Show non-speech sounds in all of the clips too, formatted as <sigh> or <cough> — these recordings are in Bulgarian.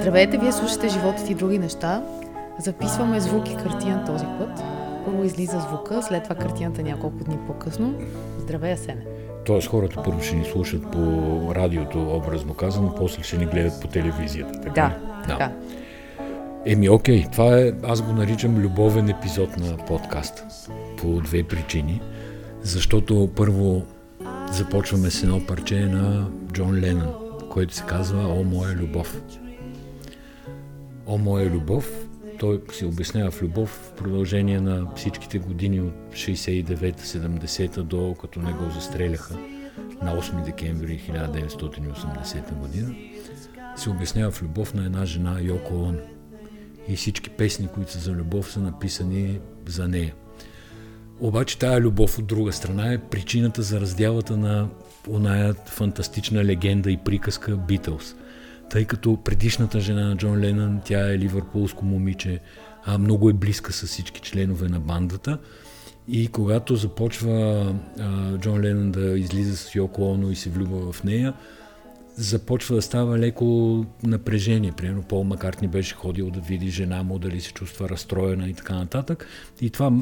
Здравейте, вие слушате Животът и други неща. Записваме звук и картина този път. Първо излиза звука, след това картината няколко дни по-късно. Здравей, Асене. Тоест хората първо ще ни слушат по радиото, образно казано, после ще ни гледат по телевизията. Така? Да, така. Еми, окей, това е, аз го наричам любовен епизод на подкаста. По две причини. Защото първо започваме с едно парче на Джон Ленън, което се казва О, моя любов. О, моя любов, той се обяснява в любов в продължение на всичките години от 69-70 до като не го застреляха на 8 декември 1980 година. Се обяснява в любов на една жена Йоко Оно. И всички песни, които са за любов, са написани за нея. Обаче тая любов от друга страна е причината за раздялата на оная фантастична легенда и приказка Битълс. Тъй като предишната жена на Джон Ленън, тя е ливърпулско момиче, а много е близка с всички членове на бандата. И когато започва а, Джон Ленън да излиза с Йоко Оно и се влюбва в нея, започва да става леко напрежение. Примерно Пол Маккартни беше ходил да види жена му, дали се чувства разстроена и така нататък. И това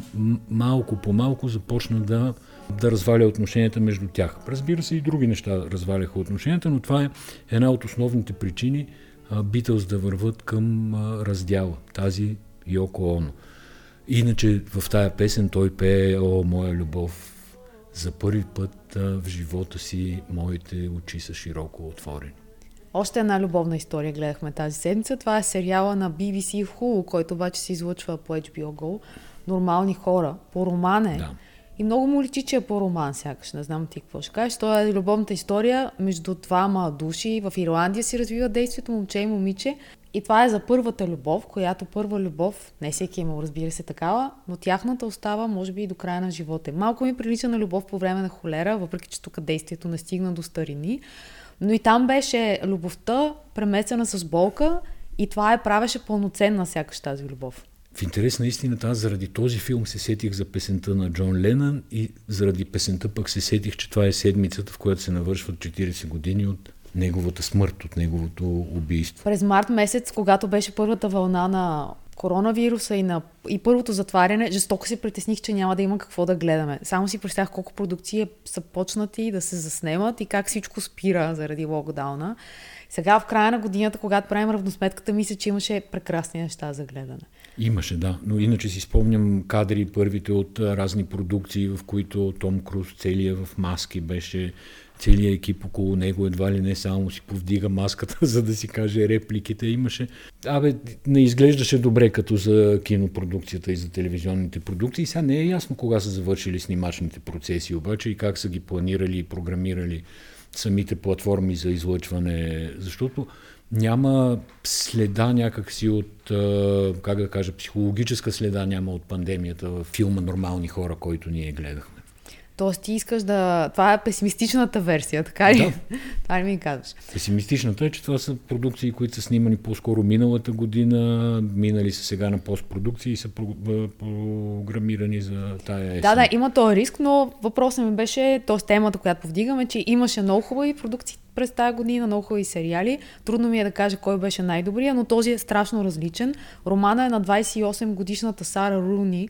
малко по малко започна да, да разваля отношенията между тях. Разбира се, и други неща разваляха отношенията, но това е една от основните причини Битълс да върват към раздяла, тази Йоко Оно. Иначе в тая песен той пее О, моя любов, за първи път в живота си моите очи са широко отворени. Още една любовна история гледахме тази седмица. Това е сериала на BBC в Hulu, който обаче се излъчва по HBO Go. Нормални хора. По роман е. Да. И много му личи, че е по роман, сякаш. Не знам ти какво ще кажеш. Това е любовната история между двама души. В Ирландия се развива действието момче и момиче. И това е за първата любов, която първа любов, не всеки е имал, разбира се, такава, но тяхната остава, може би, и до края на живота. Малко ми прилича на любов по време на холера, въпреки че тук действието не стигна до старини. Но и там беше любовта, премесена с болка, и това е правеше пълноценна сякаш тази любов. В интерес на истината, аз заради този филм се сетих за песента на Джон Ленън и заради песента пък се сетих, че това е седмицата, в която се навършват 40 години от неговата смърт, от неговото убийство. През март месец, когато беше първата вълна на коронавируса и, на, и първото затваряне, жестоко се притесних, че няма да има какво да гледаме. Само си представях колко продукции са почнати да се заснемат и как всичко спира заради локдауна. Сега в края на годината, когато правим равносметката, мисля, че имаше прекрасни неща за гледане. Имаше, да. Но иначе си спомням кадри първите от разни продукции, в които Том Круз целия в маски беше целият екип около него едва ли не само си повдига маската, <laughs> за да си каже репликите. Имаше... Абе, не изглеждаше добре като за кинопродукцията и за телевизионните продукции. Сега не е ясно кога са завършили снимачните процеси, обаче и как са ги планирали и програмирали самите платформи за излъчване, защото няма следа някакси от, как да кажа, психологическа следа няма от пандемията в филма Нормални хора, който ние гледахме. Тоест ти искаш да... Това е песимистичната версия, така ли? Да. <laughs> това ли ми казваш? Песимистичната е, че това са продукции, които са снимани по-скоро миналата година, минали са сега на постпродукции и са програмирани за тая есен. Да, да, има този риск, но въпросът ми беше, т.е. темата, която повдигаме, че имаше много хубави продукции през тази година, много хубави сериали. Трудно ми е да кажа кой беше най-добрия, но този е страшно различен. Романа е на 28 годишната Сара Руни,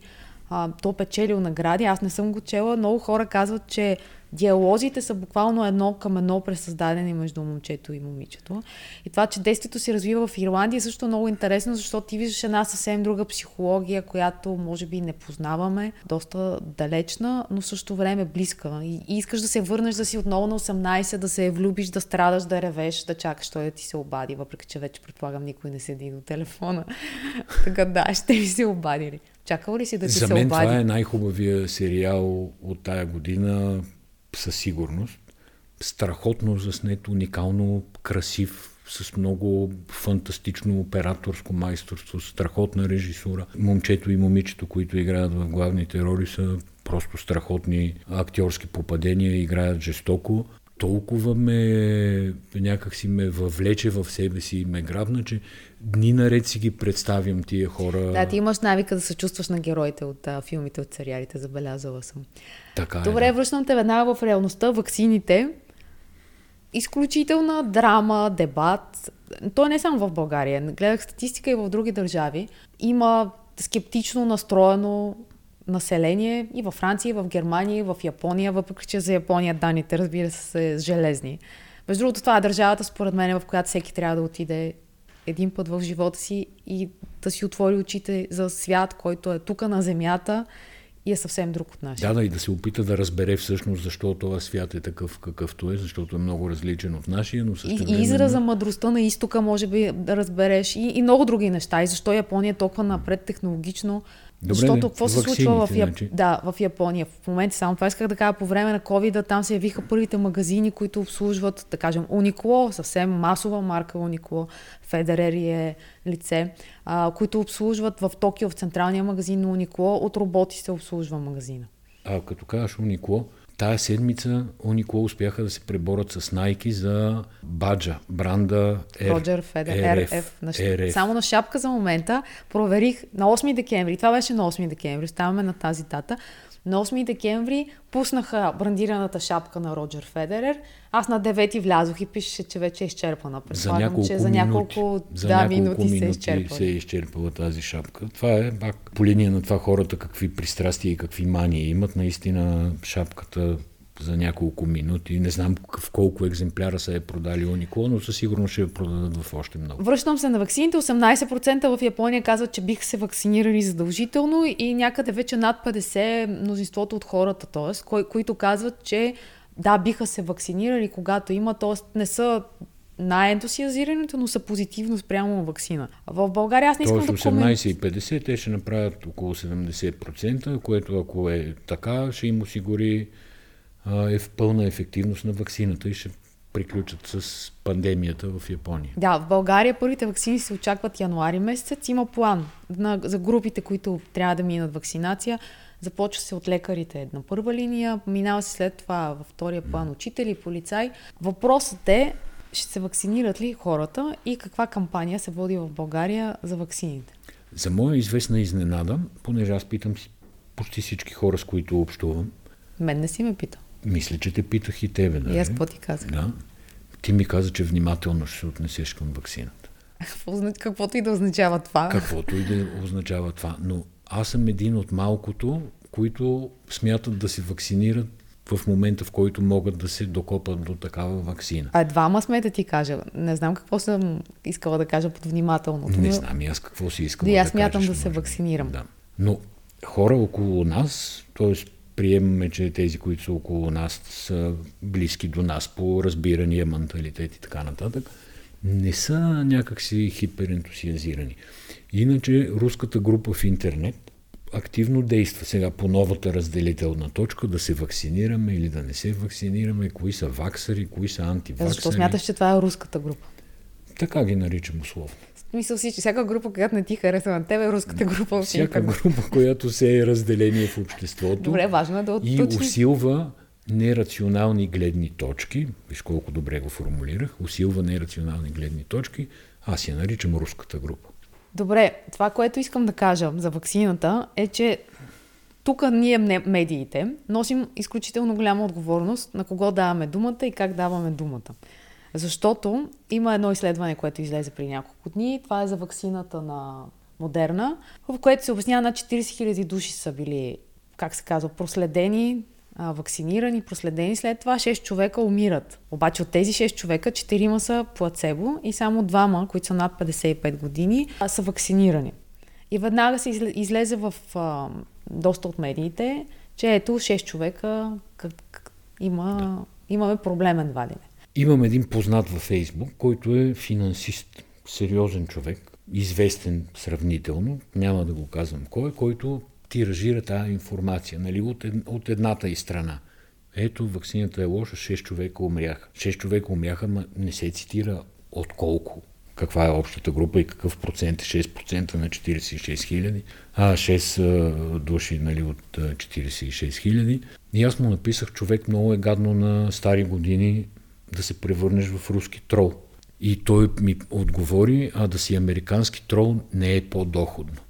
а, то печелил награди. Аз не съм го чела. Много хора казват, че диалозите са буквално едно към едно пресъздадени между момчето и момичето. И това, че действието се развива в Ирландия е също много интересно, защото ти виждаш една съвсем друга психология, която може би не познаваме, доста далечна, но също време близка. И, и искаш да се върнеш да си отново на 18, да се влюбиш, да страдаш, да ревеш, да чакаш той да ти се обади, въпреки че вече предполагам никой не седи до телефона. <laughs> така да, ще ви се обадили. Чакал ли си да ти За се мен обади? това е най-хубавия сериал от тая година със сигурност. Страхотно заснет, уникално красив, с много фантастично операторско майсторство, страхотна режисура. Момчето и момичето, които играят в главните роли, са просто страхотни актьорски попадения, играят жестоко толкова ме, някак си ме въвлече в себе си и ме грабна, че дни наред си ги представям тия хора. Да, ти имаш навика да се чувстваш на героите от а, филмите, от сериалите, забелязала съм. Така Добре, е, да. връщам те веднага в реалността. Ваксините. изключителна драма, дебат. То не е само в България. Гледах статистика и в други държави. Има скептично настроено население и във Франция, и в Германия, и в Япония, въпреки че за Япония данните, разбира се, са железни. Между другото, това е държавата, според мен, в която всеки трябва да отиде един път в живота си и да си отвори очите за свят, който е тук на Земята и е съвсем друг от нашия. Да, да, и да се опита да разбере всъщност защо това свят е такъв какъвто е, защото е много различен от нашия, но също И, и израза мъдростта на изтока може би да разбереш и, и много други неща. И защо Япония е толкова напред технологично, Добре, Защото какво се случва в, Яп... значи. да, в Япония? В момента само това исках да кажа, по време на COVID там се явиха първите магазини, които обслужват, да кажем, Уникло, съвсем масова марка Уникло, Федерери е лице, а, които обслужват в Токио, в централния магазин на Уникло, от роботи се обслужва магазина. А като кажеш Уникло, Тая седмица Уникло успяха да се преборят с Nike за баджа, бранда R, Роджер Федер, RF. RF. На, RF. Само на шапка за момента проверих на 8 декември, това беше на 8 декември, ставаме на тази дата, на 8 декември пуснаха брандираната шапка на Роджер Федерер. Аз на 9 влязох и пишеше, че вече е изчерпана. За няколко, че за няколко, минути, за да, няколко минути, минути се е изчерпала. се е изчерпала тази шапка. Това е пак по линия на това хората какви пристрастия и какви мании имат. Наистина шапката за няколко минути. Не знам в колко екземпляра са е продали Уникло, но със сигурност ще я продадат в още много. Връщам се на вакцините. 18% в Япония казват, че биха се вакцинирали задължително и някъде вече над 50% мнозинството от хората, т.е. Кои, които казват, че да, биха се вакцинирали, когато има, т.е. не са най-ентусиазираните, но са позитивно спрямо вакцина. В България аз не искам Тоест, да 18 и 50 те ще направят около 70%, което ако е така, ще им осигури е в пълна ефективност на вакцината и ще приключат с пандемията в Япония. Да, в България първите вакцини се очакват януари месец. Има план на, за групите, които трябва да минат вакцинация. Започва се от лекарите на първа линия, минава се след това във втория план учители, полицаи. Въпросът е, ще се вакцинират ли хората и каква кампания се води в България за вакцините? За моя известна изненада, понеже аз питам почти всички хора, с които общувам. Мен не си ме питал. Мисля, че те питах и тебе. Даже. И аз какво ти казах? Да. Ти ми каза, че внимателно ще се отнесеш към вакцината. Каквото и да означава това. Каквото и да означава това. Но аз съм един от малкото, които смятат да се вакцинират в момента, в който могат да се докопат до такава вакцина. А двама сме да ти кажа. Не знам какво съм искала да кажа под внимателно. Не знам и аз какво си искала да, да аз смятам кажеш, да се вакцинирам. Да. Но хора около нас, т.е приемаме, че тези, които са около нас, са близки до нас по разбирания, менталитет и така нататък, не са някакси хиперентусиазирани. Иначе руската група в интернет активно действа сега по новата разделителна точка да се вакцинираме или да не се вакцинираме, кои са ваксари, кои са антиваксари. Защо смяташ, че това е руската група? Така ги наричам условно. Мисля че всяка група, която не ти харесва на тебе, е руската група. Всяка група, която се е разделение в обществото. Добре, важно е да И усилва нерационални гледни точки. Виж колко добре го формулирах. Усилва нерационални гледни точки. Аз я наричам руската група. Добре, това, което искам да кажа за вакцината е, че тук ние, медиите, носим изключително голяма отговорност на кого даваме думата и как даваме думата. Защото има едно изследване, което излезе при няколко дни. Това е за вакцината на Модерна, в което се обяснява на 40 000 души са били, как се казва, проследени, вакцинирани, проследени. След това 6 човека умират. Обаче от тези 6 човека 4 са плацебо и само двама, които са над 55 години, са вакцинирани. И веднага се излезе в а, доста от медиите, че ето 6 човека как, има, имаме проблемен вадене. Имам един познат във Фейсбук, който е финансист, сериозен човек, известен сравнително, няма да го казвам кой, който тиражира тази информация нали, от, ед, от едната и страна. Ето, вакцината е лоша, 6 човека умряха. 6 човека умряха, но не се цитира от колко, каква е общата група и какъв процент е 6% на 46 хиляди, а 6 души нали, от 46 хиляди. И аз му написах, човек много е гадно на стари години, да се превърнеш в руски трол. И той ми отговори, а да си американски трол не е по-доходно.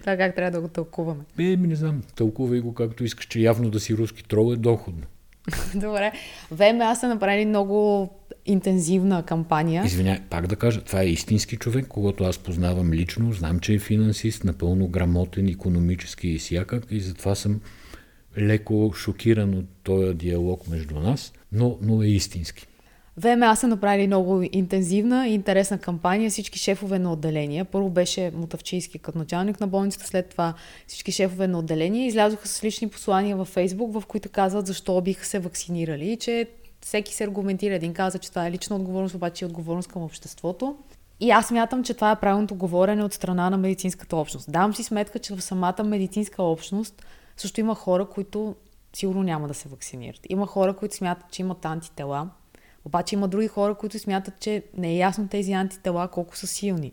Това как трябва да го тълкуваме? Е, ми не знам, тълкувай го както искаш, че явно да си руски трол е доходно. <laughs> Добре. ВМА са направили много интензивна кампания. Извиня, пак да кажа, това е истински човек, когато аз познавам лично, знам, че е финансист, напълно грамотен, економически и всякак и затова съм леко шокиран от този диалог между нас, но, но е истински. ВМА са направили много интензивна и интересна кампания. Всички шефове на отделения. Първо беше Мотавчийски като началник на болницата, след това всички шефове на отделения излязоха с лични послания във Фейсбук, в които казват защо биха се вакцинирали и че всеки се аргументира. Един каза, че това е лична отговорност, обаче е отговорност към обществото. И аз мятам, че това е правилното говорене от страна на медицинската общност. Давам си сметка, че в самата медицинска общност също има хора, които сигурно няма да се вакцинират. Има хора, които смятат, че имат антитела, обаче има други хора, които смятат, че не е ясно тези антитела колко са силни.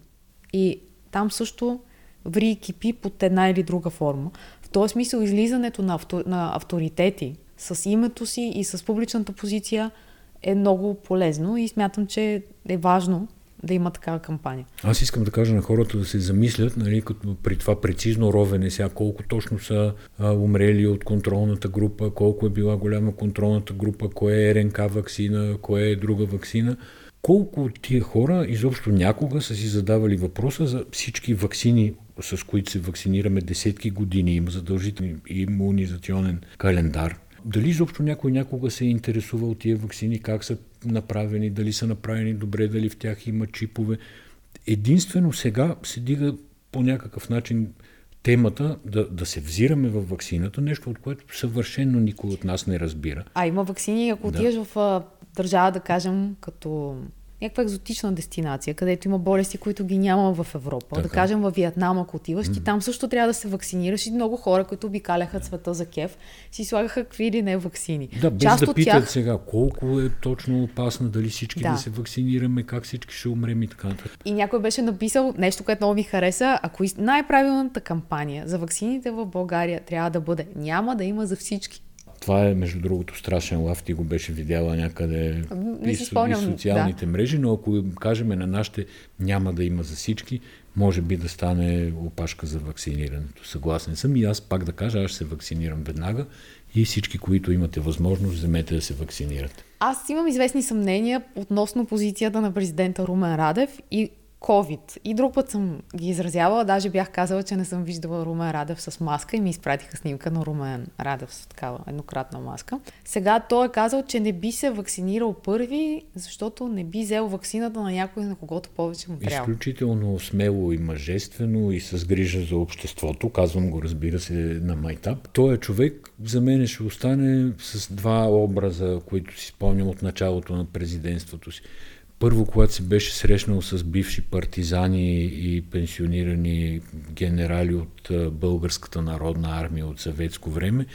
И там също ври и кипи под една или друга форма. В този смисъл излизането на, авто, на авторитети с името си и с публичната позиция е много полезно и смятам, че е важно да има такава кампания. Аз искам да кажа на хората да се замислят, нали, като при това прецизно ровене сега, колко точно са а, умрели от контролната група, колко е била голяма контролната група, кое е РНК вакцина, кое е друга вакцина. Колко от тия хора изобщо някога са си задавали въпроса за всички вакцини, с които се вакцинираме десетки години, има задължителен иммунизационен календар, дали изобщо някой някога се е интересувал тия вакцини, как са направени, дали са направени добре, дали в тях има чипове. Единствено сега се дига по някакъв начин темата да, да се взираме в вакцината, нещо от което съвършенно никой от нас не разбира. А има вакцини, ако отидеш да. в държава, да кажем, като някаква екзотична дестинация, където има болести, които ги няма в Европа. Така. Да кажем във Виетнам, ако отиваш, mm. ти там също трябва да се вакцинираш и много хора, които обикаляха света за кеф, си слагаха какви или не вакцини. Да, без Част да питат тях... сега колко е точно опасно, дали всички да. да се вакцинираме, как всички ще умрем и така нататък. И някой беше написал нещо, което много ми хареса. Ако най-правилната кампания за вакцините в България трябва да бъде няма да има за всички. Това е, между другото, страшен лав. Ти го беше видяла някъде и, и социалните да. мрежи, но ако кажем на нашите няма да има за всички, може би да стане опашка за вакцинирането. Съгласен съм и аз пак да кажа, аз ще се вакцинирам веднага и всички, които имате възможност, вземете да се вакцинирате. Аз имам известни съмнения относно позицията на президента Румен Радев и COVID. И друг път съм ги изразявала, даже бях казала, че не съм виждала Румен Радев с маска и ми изпратиха снимка на Румен Радев с такава еднократна маска. Сега той е казал, че не би се вакцинирал първи, защото не би взел вакцината на някой, на когото повече му трябва. Изключително смело и мъжествено и с грижа за обществото, казвам го разбира се на майтап. Той е човек, за мен ще остане с два образа, които си спомням от началото на президентството си. Първо, когато се беше срещнал с бивши партизани и пенсионирани генерали от Българската народна армия от съветско време,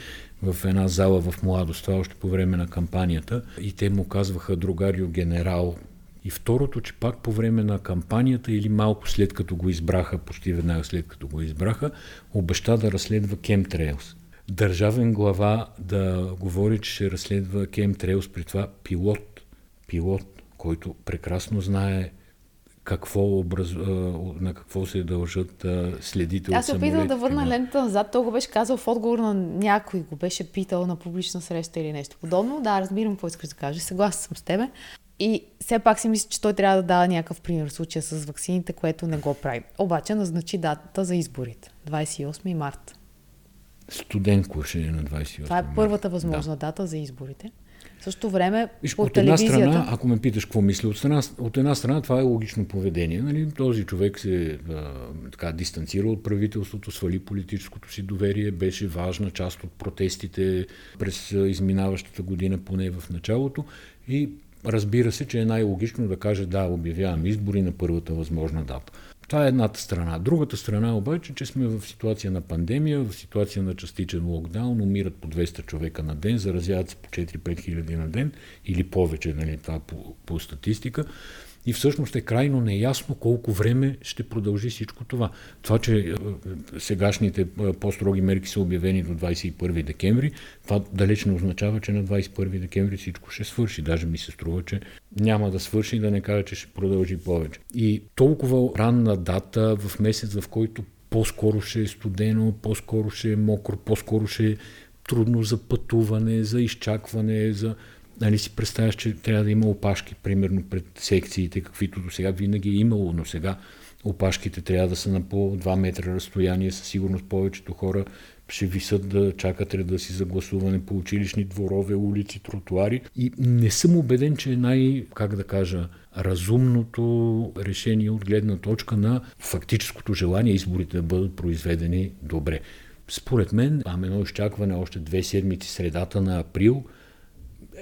в една зала в младост, това още по време на кампанията, и те му казваха другарио генерал. И второто, че пак по време на кампанията или малко след като го избраха, почти веднага след като го избраха, обеща да разследва Кемтрейлс. Държавен глава да говори, че ще разследва Кемтрейлс, при това пилот. Пилот който прекрасно знае какво образ... на какво се дължат следите Аз се опитвам да върна лента назад. Той го беше казал в отговор на някой, го беше питал на публична среща или нещо подобно. Да, разбирам какво искаш да кажеш. Съгласен съм с тебе. И все пак си мисля, че той трябва да дава някакъв пример в случая с ваксините, което не го прави. Обаче назначи датата за изборите. 28 март. Студенко ще е на 28 Това е първата възможна да. дата за изборите. В същото време Виж, по от една страна, ако ме питаш какво мисля, от, страна, от една страна това е логично поведение. Нали? Този човек се а, така, дистанцира от правителството, свали политическото си доверие, беше важна част от протестите през изминаващата година, поне в началото. И разбира се, че е най-логично да каже да, обявявам избори на първата възможна дата. Това е едната страна. Другата страна обаче, че сме в ситуация на пандемия, в ситуация на частичен локдаун, умират по 200 човека на ден, заразяват се по 4-5 хиляди на ден или повече, нали, това по, по статистика и всъщност е крайно неясно колко време ще продължи всичко това. Това, че е, сегашните е, по-строги мерки са обявени до 21 декември, това далеч не означава, че на 21 декември всичко ще свърши. Даже ми се струва, че няма да свърши, да не кажа, че ще продължи повече. И толкова ранна дата в месец, в който по-скоро ще е студено, по-скоро ще е мокро, по-скоро ще е трудно за пътуване, за изчакване, за... Нали си представяш, че трябва да има опашки, примерно пред секциите, каквито до сега винаги е имало, но сега опашките трябва да са на по 2 метра разстояние, със сигурност повечето хора ще висят да чакат реда си за гласуване по училищни дворове, улици, тротуари. И не съм убеден, че е най, как да кажа, разумното решение от гледна точка на фактическото желание изборите да бъдат произведени добре. Според мен, там едно изчакване още две седмици средата на април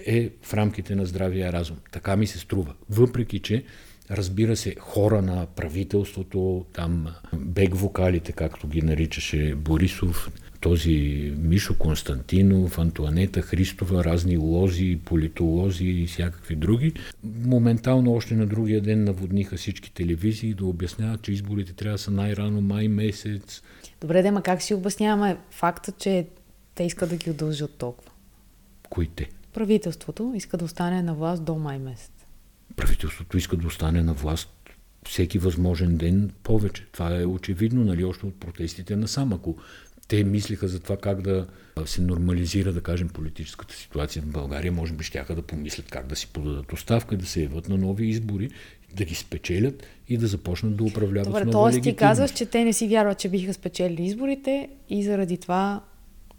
е в рамките на здравия разум. Така ми се струва. Въпреки, че разбира се, хора на правителството, там бек вокалите, както ги наричаше Борисов, този Мишо Константинов, Антуанета Христова, разни лози, политолози и всякакви други. Моментално още на другия ден наводниха всички телевизии да обясняват, че изборите трябва да са най-рано май месец. Добре, Дема, как си обясняваме факта, че те искат да ги удължат толкова? Кои те? Правителството иска да остане на власт до май месец. Правителството иска да остане на власт всеки възможен ден повече. Това е очевидно, нали, още от протестите на сам. Ако те мислиха за това как да се нормализира, да кажем, политическата ситуация в България. Може би щяха да помислят как да си подадат оставка, да се яват на нови избори, да ги спечелят и да започнат да управляват Добре, с нова т.е. ти казваш, че те не си вярват, че биха спечелили изборите и заради това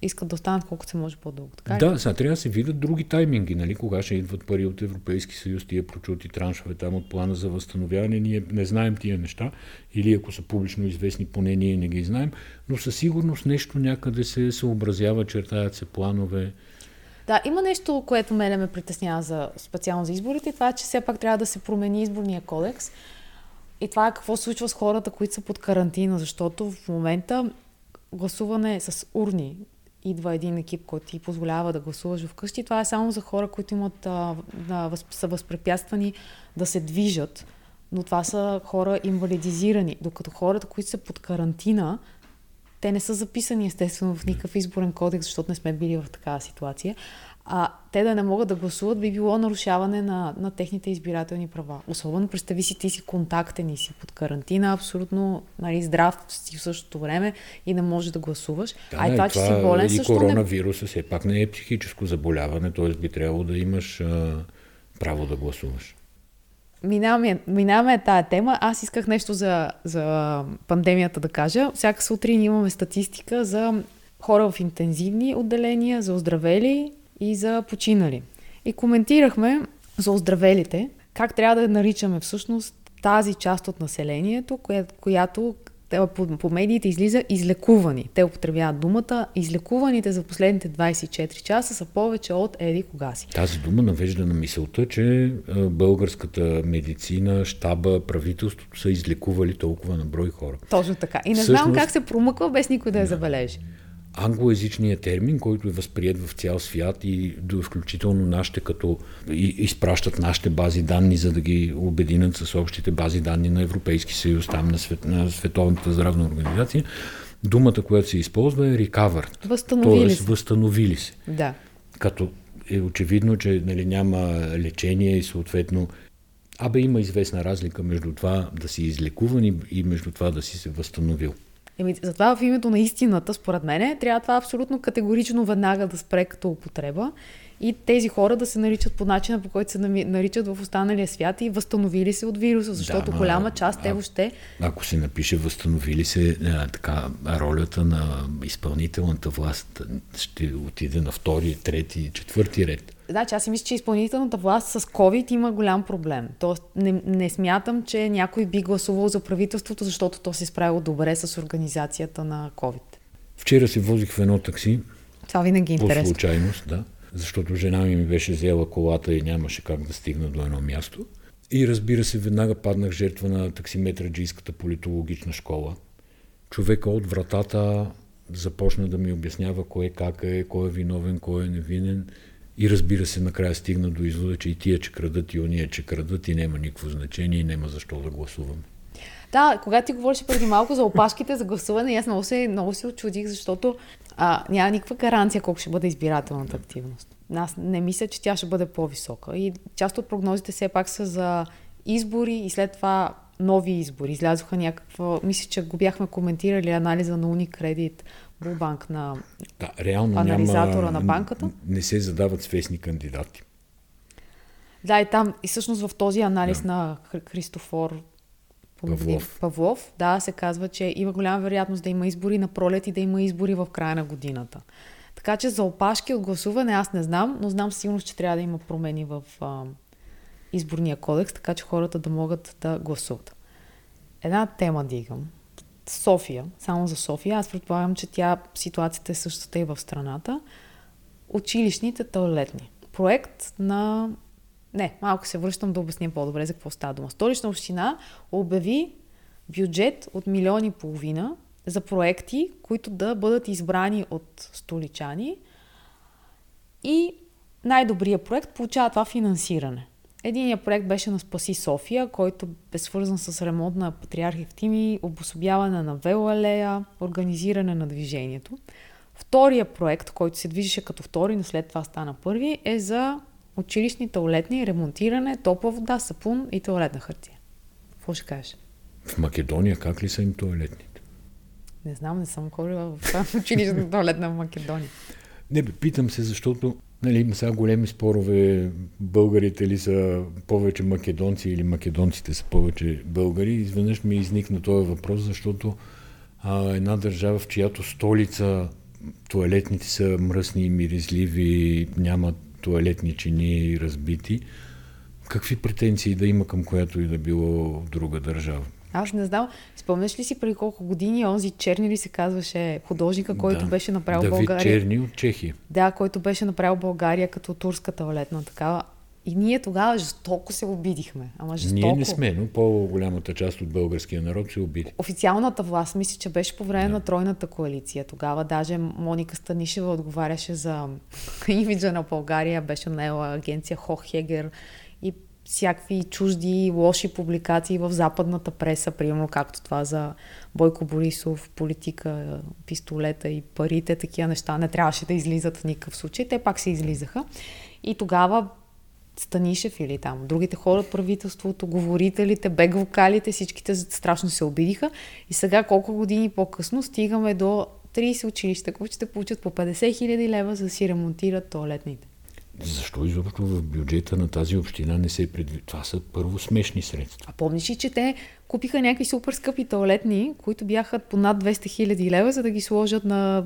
искат да останат колкото се може по-дълго. Така да, сега трябва да се видят други тайминги, нали? кога ще идват пари от Европейски съюз, тия прочути траншове там от плана за възстановяване. Ние не знаем тия неща или ако са публично известни, поне ние не ги знаем, но със сигурност нещо някъде се съобразява, чертаят се планове. Да, има нещо, което мене ме притеснява за, специално за изборите. Това е, че все пак трябва да се промени изборния кодекс. И това е какво случва с хората, които са под карантина, защото в момента гласуване с урни, идва един екип, който ти позволява да гласуваш вкъщи. Това е само за хора, които имат, а, да, въз, са възпрепятствани да се движат. Но това са хора инвалидизирани. Докато хората, които са под карантина, те не са записани естествено в никакъв изборен кодекс, защото не сме били в такава ситуация а те да не могат да гласуват, би било нарушаване на, на техните избирателни права. Особено представи си, ти си контактен и си под карантина, абсолютно нали, здрав си в същото време и не можеш да гласуваш. Да, а и това, че си болен, и също коронавируса не... все пак не е психическо заболяване, т.е. би трябвало да имаш а, право да гласуваш. Минаваме, минаваме тая тема. Аз исках нещо за, за пандемията да кажа. Всяка сутрин имаме статистика за хора в интензивни отделения, за оздравели и за починали. И коментирахме за оздравелите, как трябва да наричаме всъщност тази част от населението, коя, която по, по медиите излиза излекувани. Те употребяват думата. Излекуваните за последните 24 часа са повече от еди кога си. Тази дума навежда на мисълта, че българската медицина, щаба, правителството са излекували толкова на брой хора. Точно така. И не Всъщност... знам как се промъква без никой да я забележи англоязичният термин, който е възприят в цял свят и до включително нашите, като изпращат нашите бази данни, за да ги обединят с общите бази данни на Европейски съюз, там на, свет, на Световната здравна организация, думата, която се използва е recovered. Възстановили Тоест, се. възстановили се. Да. Като е очевидно, че нали, няма лечение и съответно Абе има известна разлика между това да си излекуван и, и между това да си се възстановил. Еми, затова в името на истината, според мен, трябва това абсолютно категорично веднага да спре като употреба и тези хора да се наричат по начина, по който се наричат в останалия свят и възстановили се от вируса, защото да, голяма част те въобще... Ако се напише възстановили се, а, така, ролята на изпълнителната власт ще отиде на втори, трети, четвърти ред. Значи аз си мисля, че изпълнителната власт с COVID има голям проблем. Тоест не, не смятам, че някой би гласувал за правителството, защото то се справило добре с организацията на COVID. Вчера се возих в едно такси. Това винаги е интересно. По случайност, да. Защото жена ми ми беше взела колата и нямаше как да стигна до едно място. И разбира се, веднага паднах жертва на таксиметраджийската политологична школа. Човека от вратата започна да ми обяснява кое как е, кой е виновен, кой е невинен и разбира се, накрая стигна до извода, че и тия, че крадат, и ония, че крадат, и няма никакво значение, и няма защо да гласувам. Да, когато ти говориш преди малко за опашките за гласуване, аз много се, много се очудих, защото а, няма никаква гаранция колко ще бъде избирателната активност. Аз не мисля, че тя ще бъде по-висока. И част от прогнозите все пак са за избори и след това нови избори. Излязоха някаква, мисля, че го бяхме коментирали анализа на Unicredit рулбанк на да, реално анализатора няма, на банката. Не се задават свестни кандидати. Да, и там, и всъщност в този анализ да. на Христофор Павлов. Павлов, да, се казва, че има голяма вероятност да има избори на пролет и да има избори в края на годината. Така че за опашки от гласуване аз не знам, но знам сигурно, че трябва да има промени в а, изборния кодекс, така че хората да могат да гласуват. Една тема дигам. София, само за София. Аз предполагам, че тя ситуацията е същата и в страната. Училищните туалетни. Проект на не, малко се връщам да обясня по-добре за какво става дума. Столична община обяви бюджет от милиони и половина за проекти, които да бъдат избрани от столичани и най-добрият проект получава това финансиране. Единият проект беше на Спаси София, който бе свързан с ремонт на Патриарх Евтими, обособяване на велоалея, организиране на движението. Втория проект, който се движеше като втори, но след това стана първи, е за училищни туалетни, ремонтиране, топла вода, сапун и туалетна хартия. Какво ще кажеш? В Македония как ли са им туалетните? Не знам, не съм ходила в <laughs> училищна туалетна в Македония. Не, бе, питам се, защото нали, има сега големи спорове, българите ли са повече македонци или македонците са повече българи. Изведнъж ми изникна този въпрос, защото а, една държава, в чиято столица туалетните са мръсни и миризливи, нямат туалетни чини разбити, какви претенции да има към която и да било друга държава? Аз не знам. Спомняш ли си преди колко години онзи Черни ли се казваше художника, който да. беше направил Давид България? Черни от Чехия. Да, който беше направил България като турска туалетна такава. И ние тогава жестоко се обидихме. Ама жестоко. Ние не сме, но по-голямата част от българския народ се обиди. Официалната власт, мисля, че беше по време да. на тройната коалиция. Тогава даже Моника Станишева отговаряше за <laughs> имиджа на България, беше наела агенция Хохегер и всякакви чужди, лоши публикации в западната преса, примерно както това за Бойко Борисов, политика, пистолета и парите, такива неща не трябваше да излизат в никакъв случай. Те пак се излизаха. И тогава Станишев или там другите хора от правителството, говорителите, бег вокалите, всичките страшно се обидиха. И сега колко години по-късно стигаме до 30 училища, които ще получат по 50 хиляди лева за да си ремонтират туалетните. Защо изобщо в бюджета на тази община не се предвид? Това са първо смешни средства. А помниш ли, че те купиха някакви супер скъпи туалетни, които бяха по над 200 хиляди лева, за да ги сложат на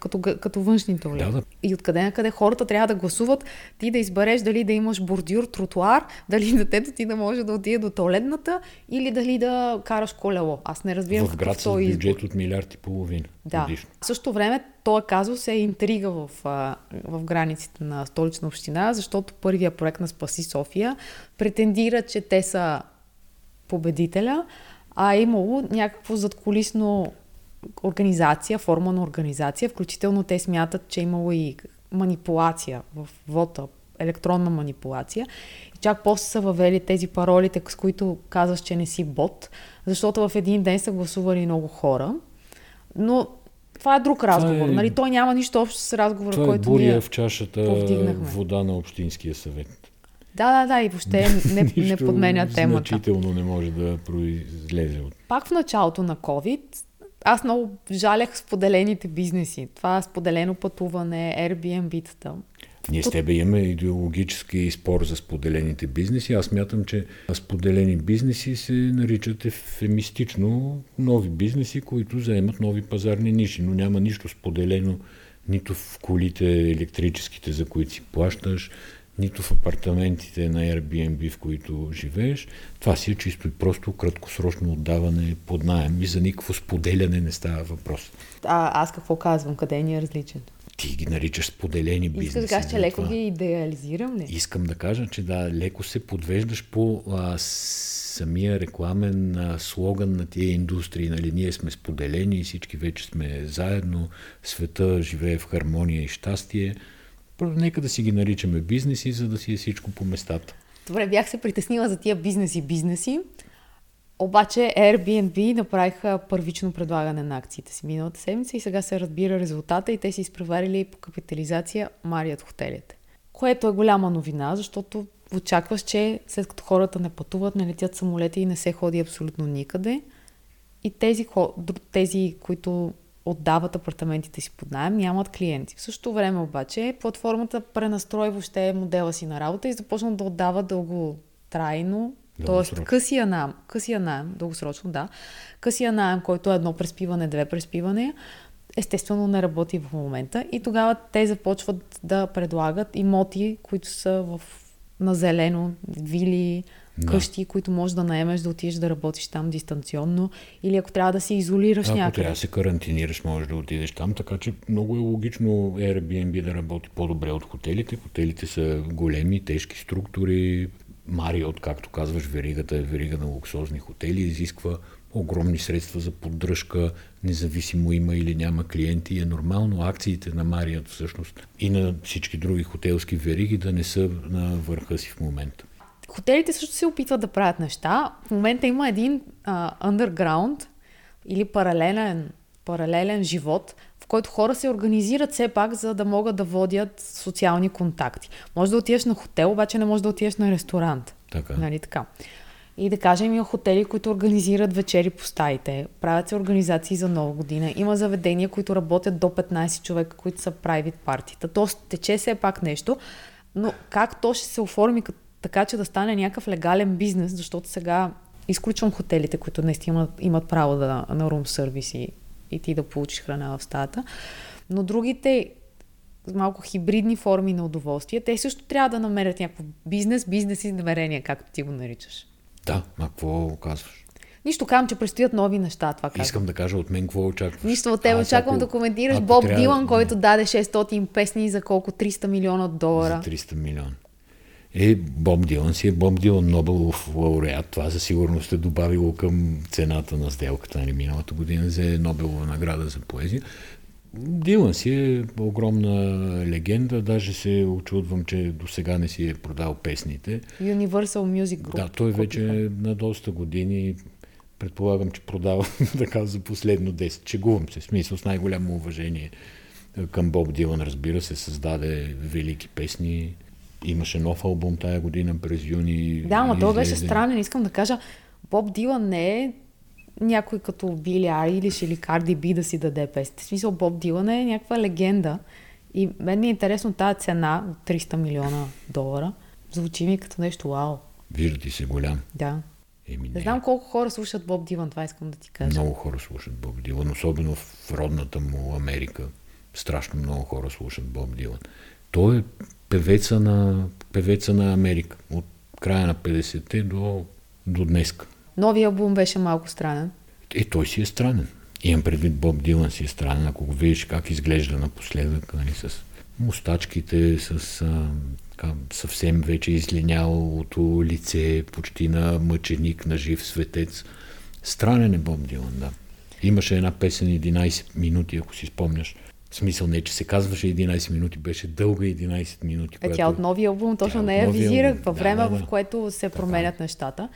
като, като външни туалети. Да, да. И откъде на къде хората трябва да гласуват, ти да избереш дали да имаш бордюр, тротуар, дали <laughs> детето ти да може да отиде до туалетната или дали да караш колело. Аз не разбирам в град с бюджет от милиард и половина. Да. Годишно. В същото време този казус е интрига в, в границите на столична община, защото първия проект на Спаси София претендира, че те са победителя, а е имало някакво задколисно организация, форма на организация, включително те смятат, че е имало и манипулация в вота, електронна манипулация. И чак после са въвели тези паролите, с които казваш, че не си бот, защото в един ден са гласували много хора. Но това е друг разговор. Това е... Нали? Той няма нищо общо с разговора, това който е буря ние в чашата повдигнахме. вода на Общинския съвет. Да, да, да, и въобще <laughs> не, не подменя темата. Значително не може да произлезе от. Пак в началото на COVID аз много жалях споделените бизнеси. Това споделено пътуване, Airbnb-тата. Ние с тебе имаме идеологически спор за споделените бизнеси. Аз мятам, че споделени бизнеси се наричат ефемистично нови бизнеси, които заемат нови пазарни ниши, но няма нищо споделено нито в колите електрическите, за които си плащаш, нито в апартаментите на Airbnb, в които живееш. Това си е чисто и просто краткосрочно отдаване под найем и за никакво споделяне не става въпрос. А аз какво казвам? Къде ни е различен? Ти ги наричаш споделени бизнеси. Искаш да кажеш, че леко това. ги идеализирам ли? Искам да кажа, че да, леко се подвеждаш по а, самия рекламен а, слоган на тия индустрии. Нали, ние сме споделени всички вече сме заедно. Света живее в хармония и щастие. Нека да си ги наричаме бизнеси, за да си е всичко по местата. Добре, бях се притеснила за тия бизнеси-бизнеси. Обаче Airbnb направиха първично предлагане на акциите си миналата седмица и сега се разбира резултата и те си изпреварили по капитализация Марият хотелите. Което е голяма новина, защото очакваш, че след като хората не пътуват, не летят самолети и не се ходи абсолютно никъде, и тези, тези които отдават апартаментите си под найем, нямат клиенти. В същото време обаче платформата пренастрои въобще модела си на работа и започна да отдава дълготрайно, т.е. късия найем, късия найем, дългосрочно, да, късия найем, който е едно преспиване, две преспивания, естествено не работи в момента и тогава те започват да предлагат имоти, които са в, на зелено, вили, да. къщи, които можеш да наемеш да отидеш да работиш там дистанционно или ако трябва да се изолираш ако някъде. Ако трябва да се карантинираш, можеш да отидеш там, така че много е логично Airbnb да работи по-добре от хотелите. Хотелите са големи, тежки структури. Мариот, както казваш, веригата е верига на луксозни хотели, изисква огромни средства за поддръжка, независимо има или няма клиенти. Е нормално акциите на Марият всъщност и на всички други хотелски вериги да не са на върха си в момента. Хотелите също се опитват да правят неща. В момента има един а, underground или паралелен, паралелен живот, в който хора се организират все пак, за да могат да водят социални контакти. Може да отидеш на хотел, обаче не може да отидеш на ресторант. Така. Нали така? И да кажем, има хотели, които организират вечери по стаите, правят се организации за нова година, има заведения, които работят до 15 човека, които са private партита. Тоест, тече все пак нещо, но как то ще се оформи като така че да стане някакъв легален бизнес, защото сега изключвам хотелите, които наистина имат, имат право да, на рум сервис и, и ти да получиш храна в стаята. Но другите малко хибридни форми на удоволствие, те също трябва да намерят някакво бизнес, бизнес измерение, както ти го наричаш. Да, а какво казваш? Нищо казвам, че предстоят нови неща. Това казвам. Искам да кажа от мен какво очакваш. Нищо от теб очаквам ако, да коментираш Боб трябва... Дилан, който даде 600 песни за колко 300 милиона долара. За 300 милиона. Е, Боб Дилан си е Боб Дилан, Нобелов лауреат. Това за сигурност е добавило към цената на сделката нали, миналата година за Нобелова награда за поезия. Дилан си е огромна легенда, даже се очудвам, че до сега не си е продал песните. Universal Music Group. Да, той вече е на доста години. Предполагам, че продава <laughs> така за последно 10. Чегувам се, смисъл с най-голямо уважение към Боб Дилан, разбира се, създаде велики песни. Имаше нов албум тая година през юни. Да, но той беше странен. Искам да кажа, Боб Дилан не е някой като Били Айлиш или Карди Би да си даде песните. В смисъл, Боб Дилан е някаква легенда. И мен ми е интересно тази цена от 300 милиона долара. Звучи ми като нещо вау. Вижда ти се голям. Да. Еми, не. не знам колко хора слушат Боб Дилан, това искам да ти кажа. Много хора слушат Боб Дилан, особено в родната му Америка. Страшно много хора слушат Боб Дилан. Той е певеца на, певеца на Америка. От края на 50-те до, до днес. Новия албум беше малко странен. Е, той си е странен. Имам предвид Боб Дилан си е странен. Ако го видиш как изглежда напоследък, нали, с мустачките, с а, така, съвсем вече излинялото лице, почти на мъченик, на жив светец. Странен е Боб Дилан, да. Имаше една песен 11 минути, ако си спомняш. В смисъл не, че се казваше 11 минути, беше дълга 11 минути. Е, която... Тя от новия албум точно не я визира във време, да, да, да. в което се променят така. нещата.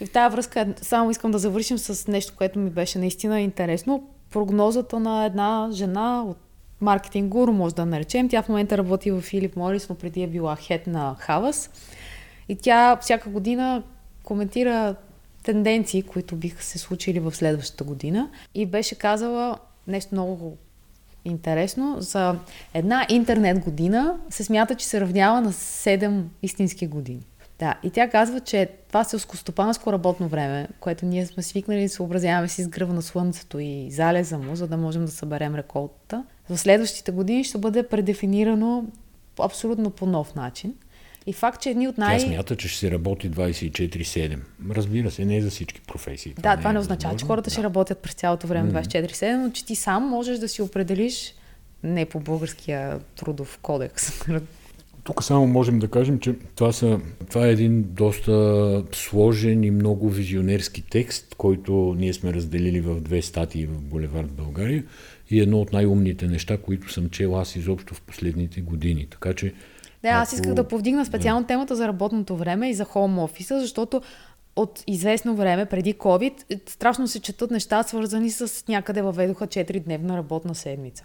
И в тази връзка само искам да завършим с нещо, което ми беше наистина интересно. Прогнозата на една жена от маркетинг гуру, може да наречем. Тя в момента работи в Филип Морис, но преди е била хет на Хавас. И тя всяка година коментира тенденции, които биха се случили в следващата година. И беше казала нещо много интересно. За една интернет година се смята, че се равнява на 7 истински години. Да, и тя казва, че това селскостопанско работно време, което ние сме свикнали да съобразяваме с изгръва на слънцето и залеза му, за да можем да съберем реколтата, в следващите години ще бъде предефинирано абсолютно по нов начин. И факт, че едни от най... Тя смята, че ще се работи 24-7. Разбира се, не е за всички професии. Да, това не, е означава, че хората да. ще работят през цялото време 24-7, но че ти сам можеш да си определиш не по българския трудов кодекс. <laughs> Тук само можем да кажем, че това, са, това е един доста сложен и много визионерски текст, който ние сме разделили в две статии в Булевард България и едно от най-умните неща, които съм чел аз изобщо в последните години. Така че да, аз исках да повдигна специално да. темата за работното време и за хоум офиса, защото от известно време, преди COVID, страшно се четат неща, свързани с някъде въведоха 4-дневна работна седмица.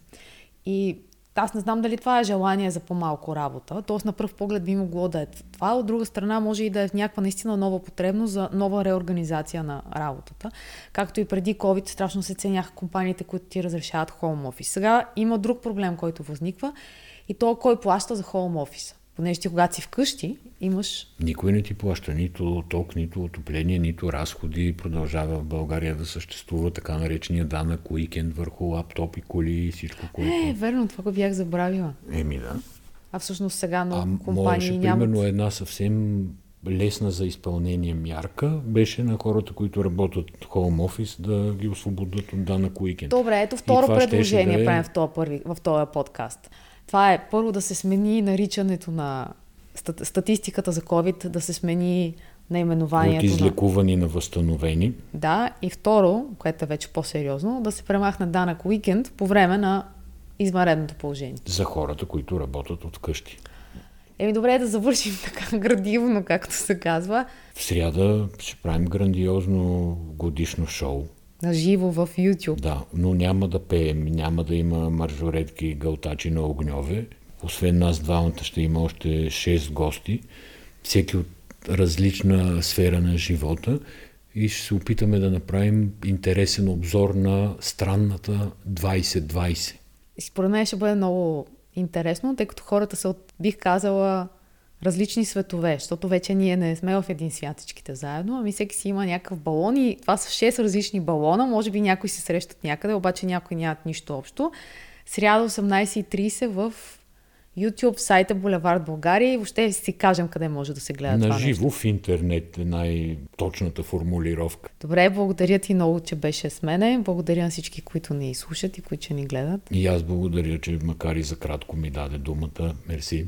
И аз не знам дали това е желание за по-малко работа. Тоест на пръв поглед би могло да е това. От друга страна може и да е някаква наистина нова потребност за нова реорганизация на работата. Както и преди COVID страшно се ценяха компаниите, които ти разрешават home office. Сега има друг проблем, който възниква и то кой плаща за home office. Понеже ти когато си вкъщи, имаш... Никой не ти плаща нито ток, нито отопление, нито разходи. Продължава в България да съществува така наречения данък уикенд върху лаптопи, коли и всичко, което... Е, верно, това го бях забравила. Еми да. А всъщност сега много а, компании можеше, нямат... примерно една съвсем лесна за изпълнение мярка беше на хората, които работят home office, да ги освободят от данък уикенд. Добре, ето второ предложение да е... правим в този, първи, в този подкаст. Това е първо да се смени наричането на статистиката за COVID, да се смени наименованието. От излекувани на... на възстановени. Да, и второ, което е вече по-сериозно, да се премахне данък уикенд по време на извънредното положение. За хората, които работят от къщи. Еми добре е да завършим така градивно, както се казва. В сряда ще правим грандиозно годишно шоу. На живо в YouTube. Да, но няма да пеем, няма да има маржоретки и гълтачи на огньове. Освен нас двамата ще има още 6 гости, всеки от различна сфера на живота и ще се опитаме да направим интересен обзор на странната 2020. И според мен ще бъде много интересно, тъй като хората са от, бих казала, различни светове, защото вече ние не сме в един свят всичките заедно, ами всеки си има някакъв балон и това са 6 различни балона, може би някои се срещат някъде, обаче някои нямат нищо общо. Сряда 18.30 в YouTube, сайта Булевард България и въобще си кажем къде може да се гледа На това живо нещо. в интернет е най-точната формулировка. Добре, благодаря ти много, че беше с мене. Благодаря на всички, които ни слушат и които ни гледат. И аз благодаря, че макар и за кратко ми даде думата. Мерси.